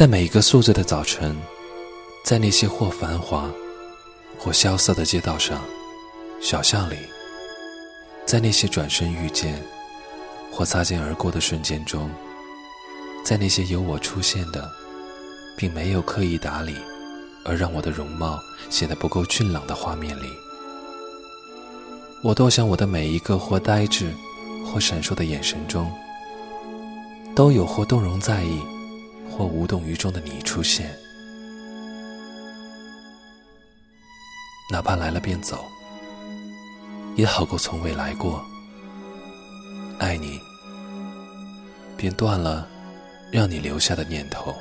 在每一个宿醉的早晨，在那些或繁华、或萧瑟的街道上、小巷里，在那些转身遇见或擦肩而过的瞬间中，在那些有我出现的，并没有刻意打理，而让我的容貌显得不够俊朗的画面里，我多想我的每一个或呆滞、或闪烁的眼神中，都有或动容在意。或无动于衷的你出现，哪怕来了便走，也好过从未来过。爱你，便断了让你留下的念头。